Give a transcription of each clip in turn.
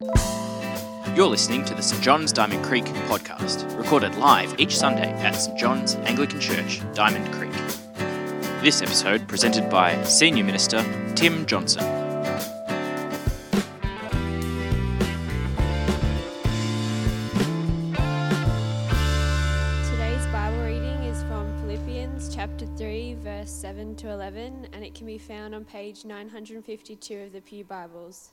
You're listening to the St John's Diamond Creek podcast, recorded live each Sunday at St John's Anglican Church, Diamond Creek. This episode presented by Senior Minister Tim Johnson. Today's Bible reading is from Philippians chapter 3, verse 7 to 11, and it can be found on page 952 of the Pew Bibles.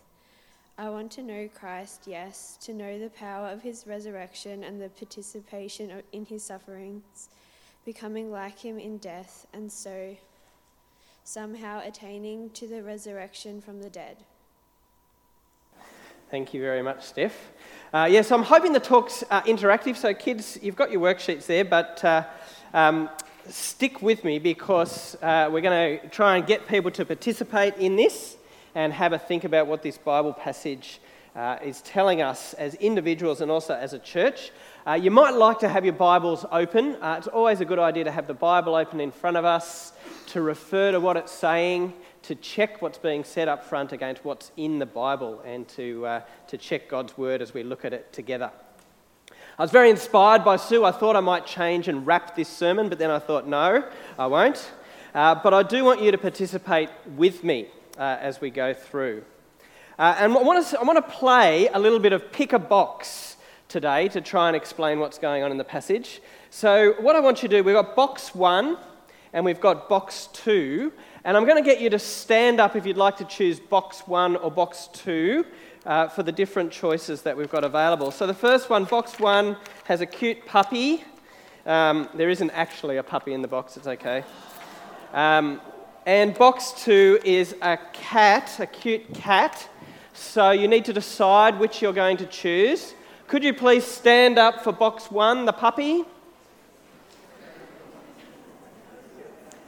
I want to know Christ, yes, to know the power of his resurrection and the participation in his sufferings, becoming like him in death, and so somehow attaining to the resurrection from the dead. Thank you very much, Steph. Uh, yes, I'm hoping the talk's uh, interactive. So, kids, you've got your worksheets there, but uh, um, stick with me because uh, we're going to try and get people to participate in this and have a think about what this Bible passage uh, is telling us as individuals and also as a church. Uh, you might like to have your Bibles open. Uh, it's always a good idea to have the Bible open in front of us, to refer to what it's saying, to check what's being said up front against what's in the Bible, and to, uh, to check God's Word as we look at it together. I was very inspired by Sue. I thought I might change and rap this sermon, but then I thought, no, I won't. Uh, but I do want you to participate with me uh, as we go through. Uh, and I want, to, I want to play a little bit of pick a box today to try and explain what's going on in the passage. So, what I want you to do, we've got box one and we've got box two. And I'm going to get you to stand up if you'd like to choose box one or box two uh, for the different choices that we've got available. So, the first one, box one, has a cute puppy. Um, there isn't actually a puppy in the box, it's okay. Um, and box two is a cat, a cute cat. So you need to decide which you're going to choose. Could you please stand up for box one, the puppy?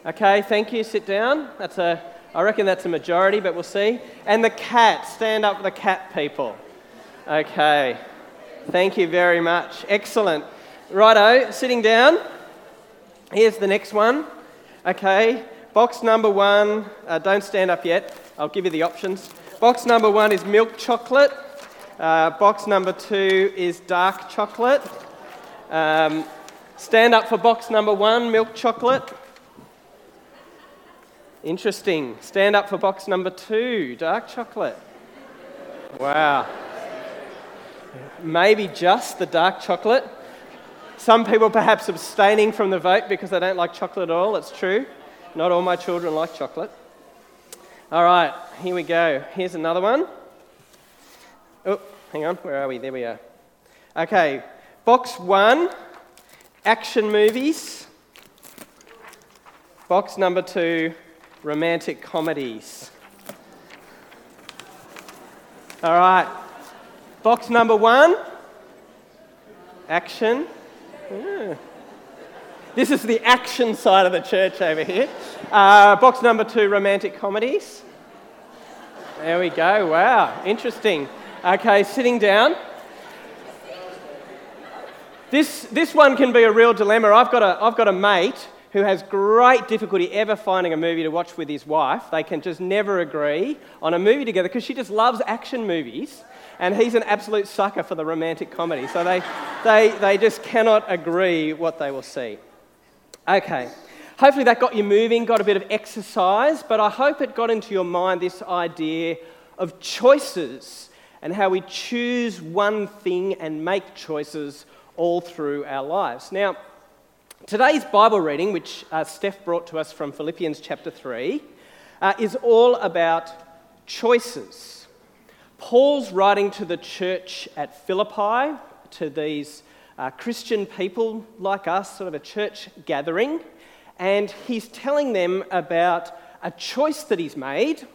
Okay, thank you. Sit down. That's a, I reckon that's a majority, but we'll see. And the cat, stand up for the cat people. Okay, thank you very much. Excellent. Righto, sitting down. Here's the next one. Okay, box number one, uh, don't stand up yet. I'll give you the options. Box number one is milk chocolate. Uh, box number two is dark chocolate. Um, stand up for box number one, milk chocolate. Interesting. Stand up for box number two, dark chocolate. Wow. Maybe just the dark chocolate. Some people perhaps abstaining from the vote because they don't like chocolate at all. It's true. Not all my children like chocolate. All right, here we go. Here's another one. Oh, hang on. Where are we? There we are. Okay, box one action movies. Box number two romantic comedies. All right, box number one action. Yeah. This is the action side of the church over here. Uh, box number two, romantic comedies. There we go. Wow, interesting. Okay, sitting down. This, this one can be a real dilemma. I've got a, I've got a mate who has great difficulty ever finding a movie to watch with his wife. They can just never agree on a movie together because she just loves action movies and he's an absolute sucker for the romantic comedy. So they, they, they just cannot agree what they will see. Okay, hopefully that got you moving, got a bit of exercise, but I hope it got into your mind this idea of choices and how we choose one thing and make choices all through our lives. Now, today's Bible reading, which uh, Steph brought to us from Philippians chapter 3, uh, is all about choices. Paul's writing to the church at Philippi, to these uh, Christian people like us, sort of a church gathering, and he's telling them about a choice that he's made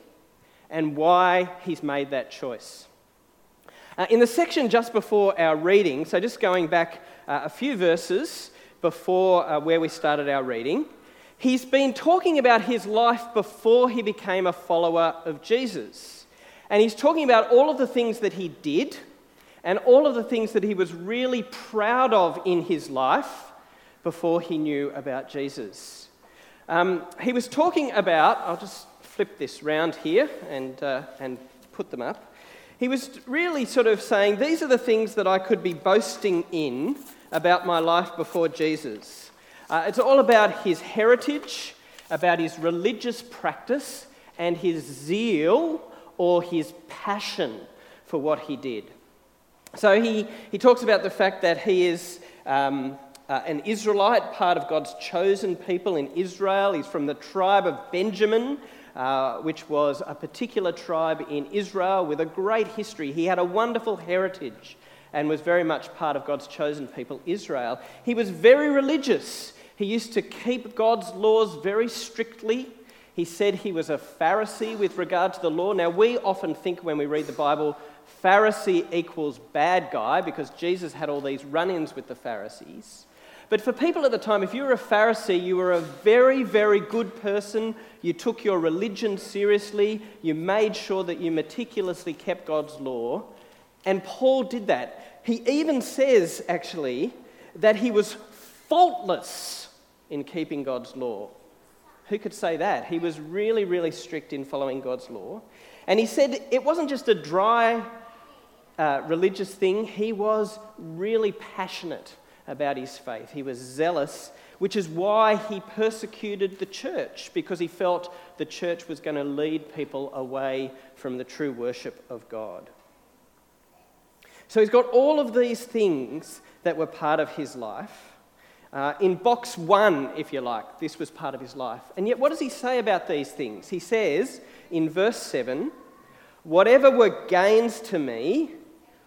and why he's made that choice. Uh, in the section just before our reading, so just going back uh, a few verses before uh, where we started our reading, he's been talking about his life before he became a follower of Jesus. And he's talking about all of the things that he did and all of the things that he was really proud of in his life before he knew about Jesus. Um, he was talking about, I'll just flip this round here and, uh, and put them up. He was really sort of saying, These are the things that I could be boasting in about my life before Jesus. Uh, it's all about his heritage, about his religious practice, and his zeal or his passion for what he did. So he, he talks about the fact that he is um, uh, an Israelite, part of God's chosen people in Israel. He's from the tribe of Benjamin, uh, which was a particular tribe in Israel with a great history. He had a wonderful heritage and was very much part of God's chosen people, Israel. He was very religious. He used to keep God's laws very strictly. He said he was a Pharisee with regard to the law. Now, we often think when we read the Bible, Pharisee equals bad guy because Jesus had all these run ins with the Pharisees. But for people at the time, if you were a Pharisee, you were a very, very good person. You took your religion seriously. You made sure that you meticulously kept God's law. And Paul did that. He even says, actually, that he was faultless in keeping God's law. Who could say that? He was really, really strict in following God's law. And he said it wasn't just a dry uh, religious thing, he was really passionate about his faith. He was zealous, which is why he persecuted the church, because he felt the church was going to lead people away from the true worship of God. So he's got all of these things that were part of his life. Uh, in box one, if you like, this was part of his life. And yet, what does he say about these things? He says in verse 7 Whatever were gains to me,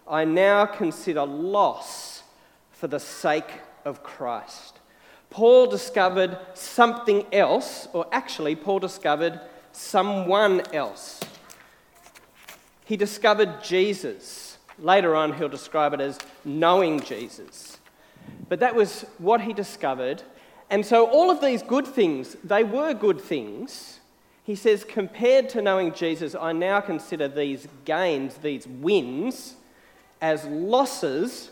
I now consider loss for the sake of Christ. Paul discovered something else, or actually, Paul discovered someone else. He discovered Jesus. Later on, he'll describe it as knowing Jesus. But that was what he discovered. And so, all of these good things, they were good things. He says, compared to knowing Jesus, I now consider these gains, these wins, as losses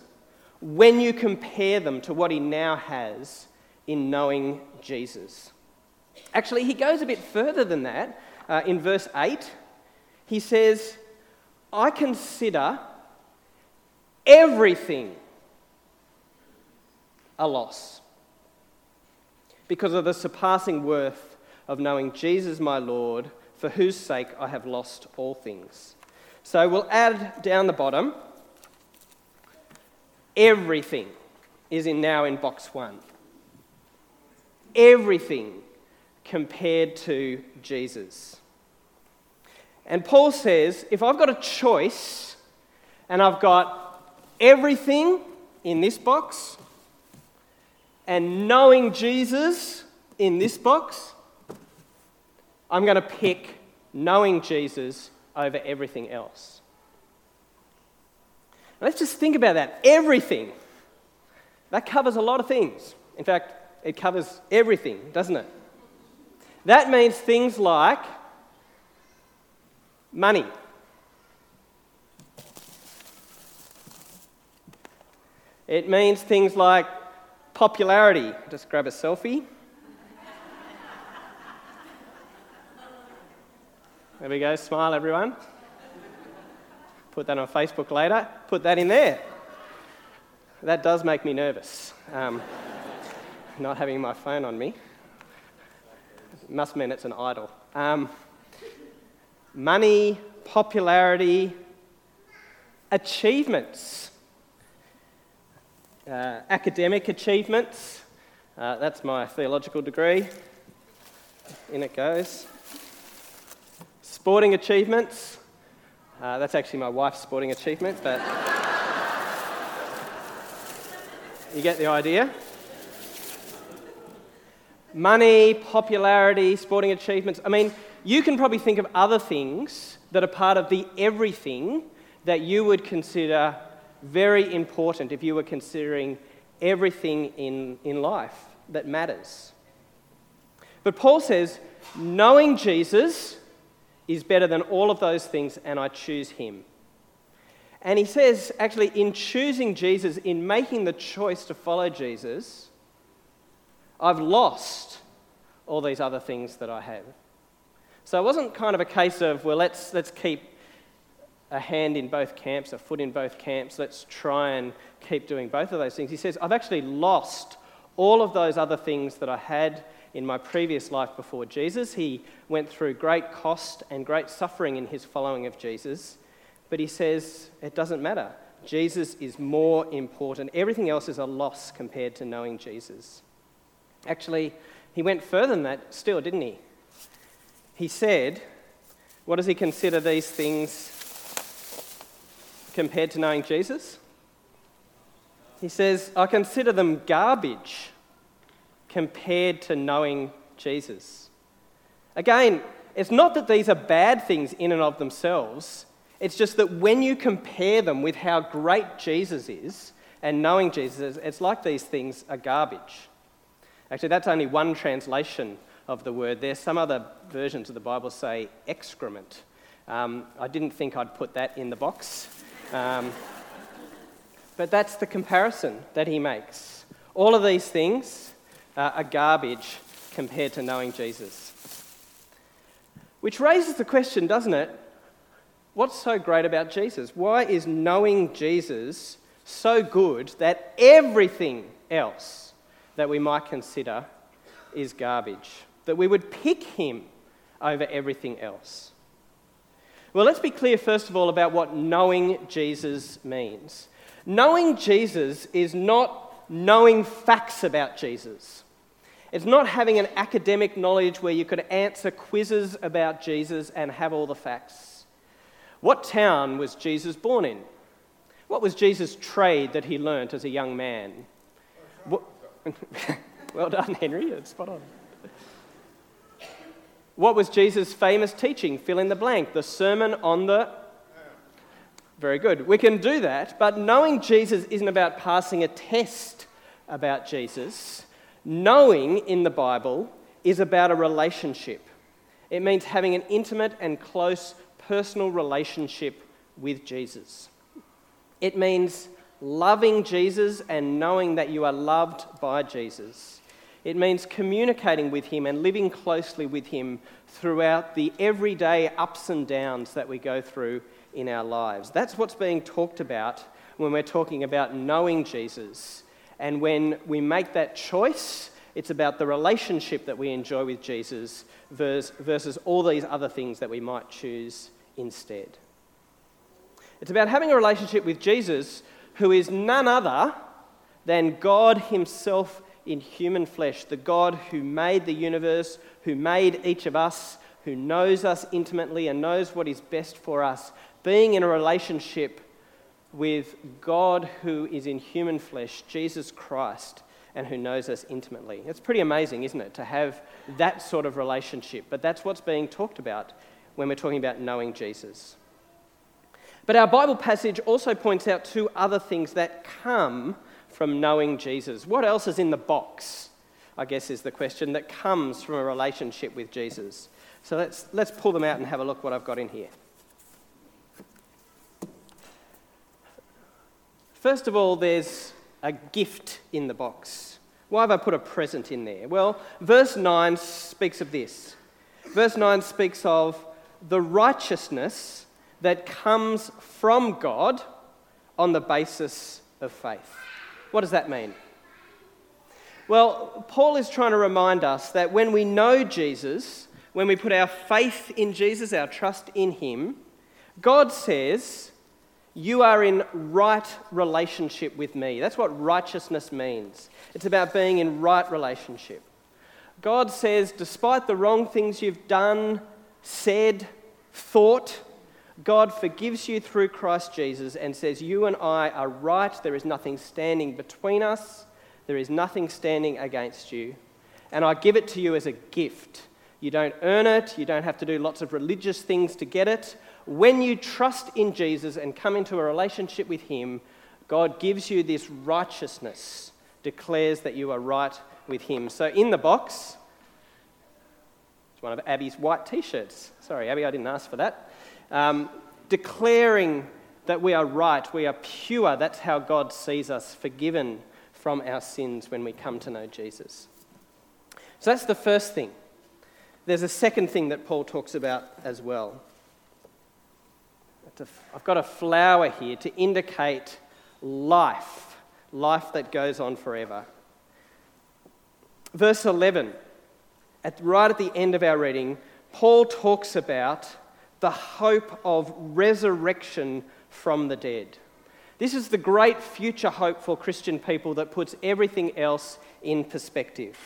when you compare them to what he now has in knowing Jesus. Actually, he goes a bit further than that. Uh, in verse 8, he says, I consider everything a loss because of the surpassing worth of knowing Jesus my Lord, for whose sake I have lost all things. So we'll add down the bottom everything is in now in box one. Everything compared to Jesus. And Paul says if I've got a choice and I've got everything in this box and knowing Jesus in this box, I'm going to pick knowing Jesus over everything else. Let's just think about that. Everything. That covers a lot of things. In fact, it covers everything, doesn't it? That means things like money. It means things like popularity. Just grab a selfie. There we go. Smile, everyone. Put that on Facebook later. Put that in there. That does make me nervous. Um, not having my phone on me. Must mean it's an idol. Um, money, popularity, achievements uh, academic achievements. Uh, that's my theological degree. In it goes. Sporting achievements. Uh, that's actually my wife's sporting achievement, but you get the idea. Money, popularity, sporting achievements. I mean, you can probably think of other things that are part of the everything that you would consider very important if you were considering everything in, in life that matters. But Paul says, knowing Jesus is better than all of those things, and I choose him. And he says, actually, in choosing Jesus, in making the choice to follow Jesus, I've lost all these other things that I have. So it wasn't kind of a case of, well, let's, let's keep a hand in both camps, a foot in both camps, let's try and keep doing both of those things. He says, I've actually lost all of those other things that I had in my previous life before Jesus. He went through great cost and great suffering in his following of Jesus. But he says it doesn't matter. Jesus is more important. Everything else is a loss compared to knowing Jesus. Actually, he went further than that still, didn't he? He said, What does he consider these things compared to knowing Jesus? He says, I consider them garbage compared to knowing Jesus. Again, it's not that these are bad things in and of themselves. It's just that when you compare them with how great Jesus is and knowing Jesus, it's like these things are garbage. Actually, that's only one translation of the word there. Some other versions of the Bible say excrement. Um, I didn't think I'd put that in the box. Um, but that's the comparison that he makes. All of these things uh, are garbage compared to knowing Jesus. Which raises the question, doesn't it? What's so great about Jesus? Why is knowing Jesus so good that everything else that we might consider is garbage? That we would pick him over everything else? Well, let's be clear, first of all, about what knowing Jesus means. Knowing Jesus is not knowing facts about Jesus. It's not having an academic knowledge where you could answer quizzes about Jesus and have all the facts. What town was Jesus born in? What was Jesus' trade that he learnt as a young man? well done, Henry. It's spot on. What was Jesus' famous teaching? Fill in the blank. The Sermon on the. Very good. We can do that, but knowing Jesus isn't about passing a test about Jesus. Knowing in the Bible is about a relationship. It means having an intimate and close personal relationship with Jesus. It means loving Jesus and knowing that you are loved by Jesus. It means communicating with Him and living closely with Him throughout the everyday ups and downs that we go through in our lives. That's what's being talked about when we're talking about knowing Jesus. And when we make that choice, it's about the relationship that we enjoy with Jesus versus all these other things that we might choose instead. It's about having a relationship with Jesus, who is none other than God Himself in human flesh, the God who made the universe, who made each of us, who knows us intimately and knows what is best for us, being in a relationship with God who is in human flesh, Jesus Christ, and who knows us intimately. It's pretty amazing, isn't it, to have that sort of relationship? But that's what's being talked about when we're talking about knowing Jesus. But our Bible passage also points out two other things that come from knowing Jesus. What else is in the box? I guess is the question that comes from a relationship with Jesus. So let's, let's pull them out and have a look what I've got in here. First of all, there's a gift in the box. Why have I put a present in there? Well, verse 9 speaks of this. Verse 9 speaks of the righteousness that comes from God on the basis of faith. What does that mean? Well, Paul is trying to remind us that when we know Jesus, when we put our faith in Jesus, our trust in Him, God says, You are in right relationship with me. That's what righteousness means. It's about being in right relationship. God says, despite the wrong things you've done, said, thought, God forgives you through Christ Jesus and says, You and I are right. There is nothing standing between us, there is nothing standing against you. And I give it to you as a gift. You don't earn it, you don't have to do lots of religious things to get it. when you trust in Jesus and come into a relationship with Him, God gives you this righteousness, declares that you are right with Him. So in the box, it's one of Abby's white t shirts. Sorry, Abby, I didn't ask for that. Um, declaring that we are right, we are pure. That's how God sees us, forgiven from our sins when we come to know Jesus. So that's the first thing. There's a second thing that Paul talks about as well. I've got a flower here to indicate life, life that goes on forever. Verse 11, at, right at the end of our reading, Paul talks about the hope of resurrection from the dead. This is the great future hope for Christian people that puts everything else in perspective.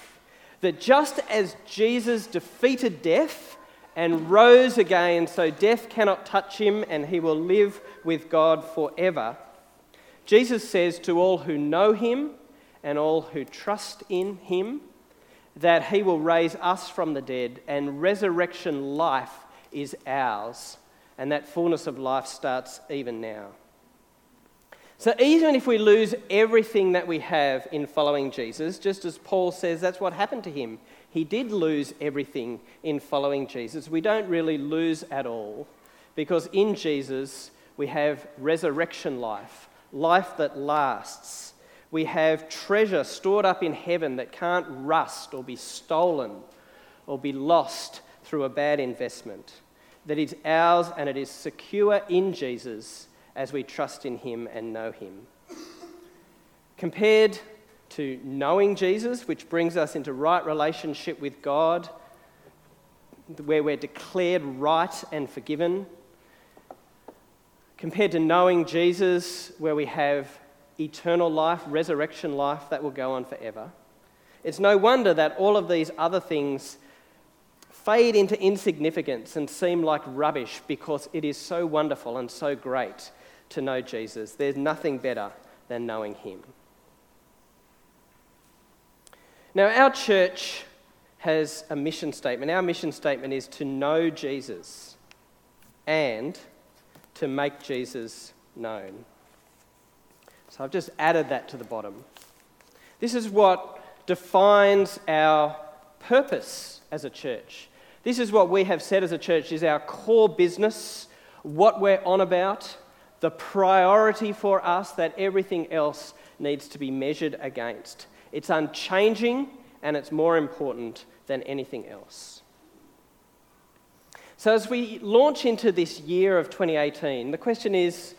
That just as Jesus defeated death and rose again so death cannot touch him and he will live with God forever, Jesus says to all who know him and all who trust in him that he will raise us from the dead and resurrection life is ours. And that fullness of life starts even now. So, even if we lose everything that we have in following Jesus, just as Paul says that's what happened to him, he did lose everything in following Jesus. We don't really lose at all because in Jesus we have resurrection life, life that lasts. We have treasure stored up in heaven that can't rust or be stolen or be lost through a bad investment. That is ours and it is secure in Jesus as we trust in him and know him. Compared to knowing Jesus, which brings us into right relationship with God, where we're declared right and forgiven, compared to knowing Jesus, where we have eternal life, resurrection life that will go on forever. It's no wonder that all of these other things fade into insignificance and seem like rubbish because it is so wonderful and so great to know Jesus. There's nothing better than knowing Him. Now, our church has a mission statement. Our mission statement is to know Jesus and to make Jesus known. So I've just added that to the bottom. This is what defines our purpose as a church. This is what we have said as a church is our core business, what we're on about, the priority for us that everything else needs to be measured against. It's unchanging and it's more important than anything else. So, as we launch into this year of 2018, the question is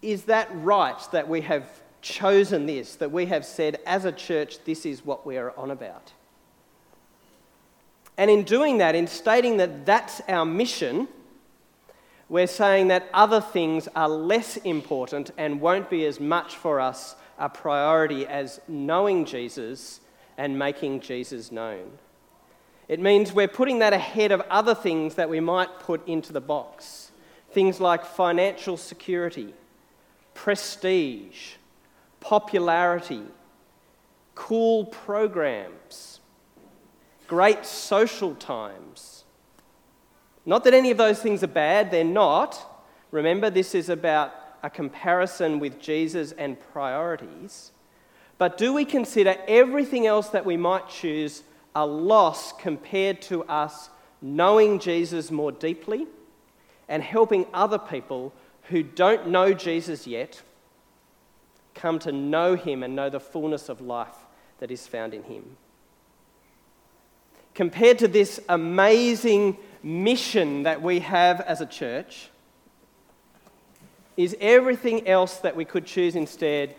is that right that we have chosen this, that we have said as a church, this is what we are on about? And in doing that, in stating that that's our mission, we're saying that other things are less important and won't be as much for us a priority as knowing Jesus and making Jesus known. It means we're putting that ahead of other things that we might put into the box. Things like financial security, prestige, popularity, cool programs, great social times. Not that any of those things are bad, they're not. Remember, this is about a comparison with Jesus and priorities, but do we consider everything else that we might choose a loss compared to us knowing Jesus more deeply and helping other people who don't know Jesus yet come to know him and know the fullness of life that is found in him? Compared to this amazing mission that we have as a church, is everything else that we could choose instead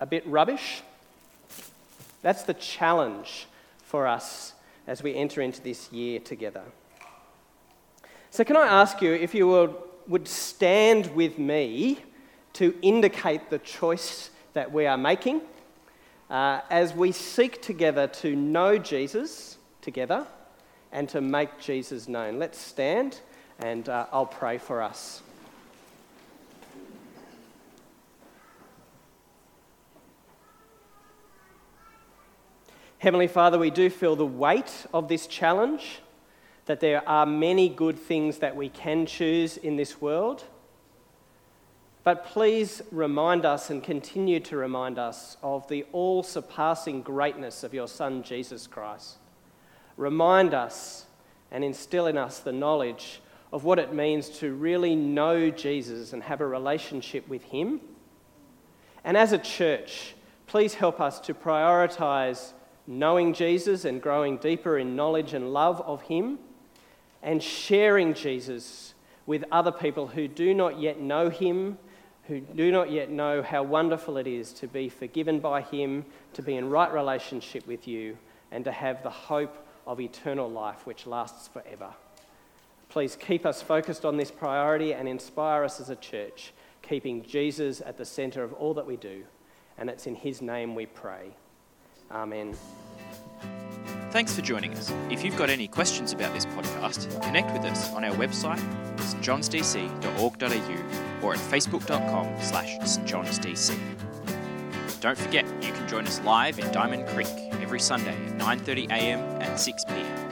a bit rubbish? That's the challenge for us as we enter into this year together. So, can I ask you if you would, stand with me to indicate the choice that we are making uh, as we seek together to know Jesus together and to make Jesus known? Let's stand and uh, I'll pray for us. Heavenly Father, we do feel the weight of this challenge that there are many good things that we can choose in this world. But please remind us and continue to remind us of the all surpassing greatness of your Son, Jesus Christ. Remind us and instill in us the knowledge of what it means to really know Jesus and have a relationship with Him. And as a church, please help us to prioritize knowing Jesus and growing deeper in knowledge and love of Him and sharing Jesus with other people who do not yet know Him, who do not yet know how wonderful it is to be forgiven by Him, to be in right relationship with you, and to have the hope of eternal life which lasts forever. Please keep us focused on this priority and inspire us as a church, keeping Jesus at the centre of all that we do. And it's in His name we pray. Amen. Thanks for joining us. If you've got any questions about this podcast, connect with us on our website, stjohnsdc.org.au, or at facebook.com slash stjohnsdc. Don't forget, you can join us live in Diamond Creek every Sunday at 9.30am and 6pm.